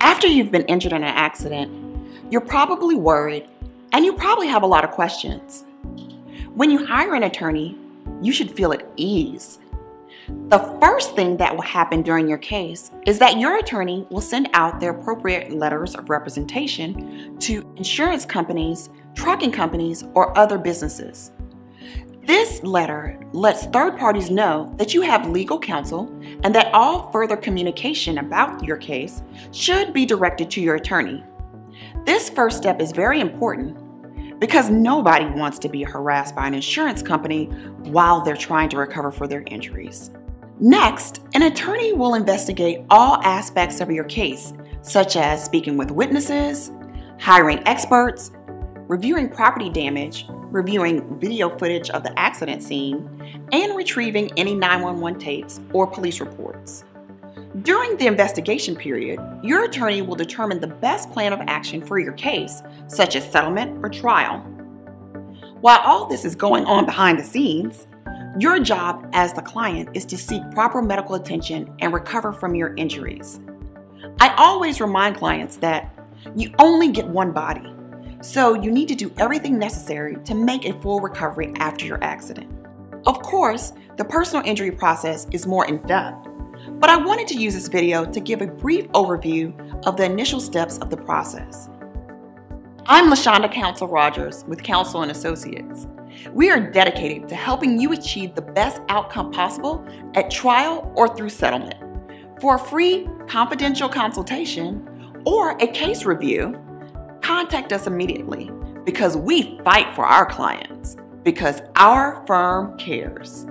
After you've been injured in an accident, you're probably worried and you probably have a lot of questions. When you hire an attorney, you should feel at ease. The first thing that will happen during your case is that your attorney will send out their appropriate letters of representation to insurance companies, trucking companies, or other businesses. This letter lets third parties know that you have legal counsel and that all further communication about your case should be directed to your attorney. This first step is very important because nobody wants to be harassed by an insurance company while they're trying to recover for their injuries. Next, an attorney will investigate all aspects of your case, such as speaking with witnesses, hiring experts, reviewing property damage, reviewing video footage of the accident scene, and retrieving any 911 tapes or police reports. During the investigation period, your attorney will determine the best plan of action for your case, such as settlement or trial. While all this is going on behind the scenes, your job as the client is to seek proper medical attention and recover from your injuries. I always remind clients that you only get one body so you need to do everything necessary to make a full recovery after your accident. Of course, the personal injury process is more in depth, but I wanted to use this video to give a brief overview of the initial steps of the process. I'm LaShonda Council Rogers with Council and Associates. We are dedicated to helping you achieve the best outcome possible at trial or through settlement. For a free confidential consultation or a case review, contact us immediately because we fight for our clients because our firm cares.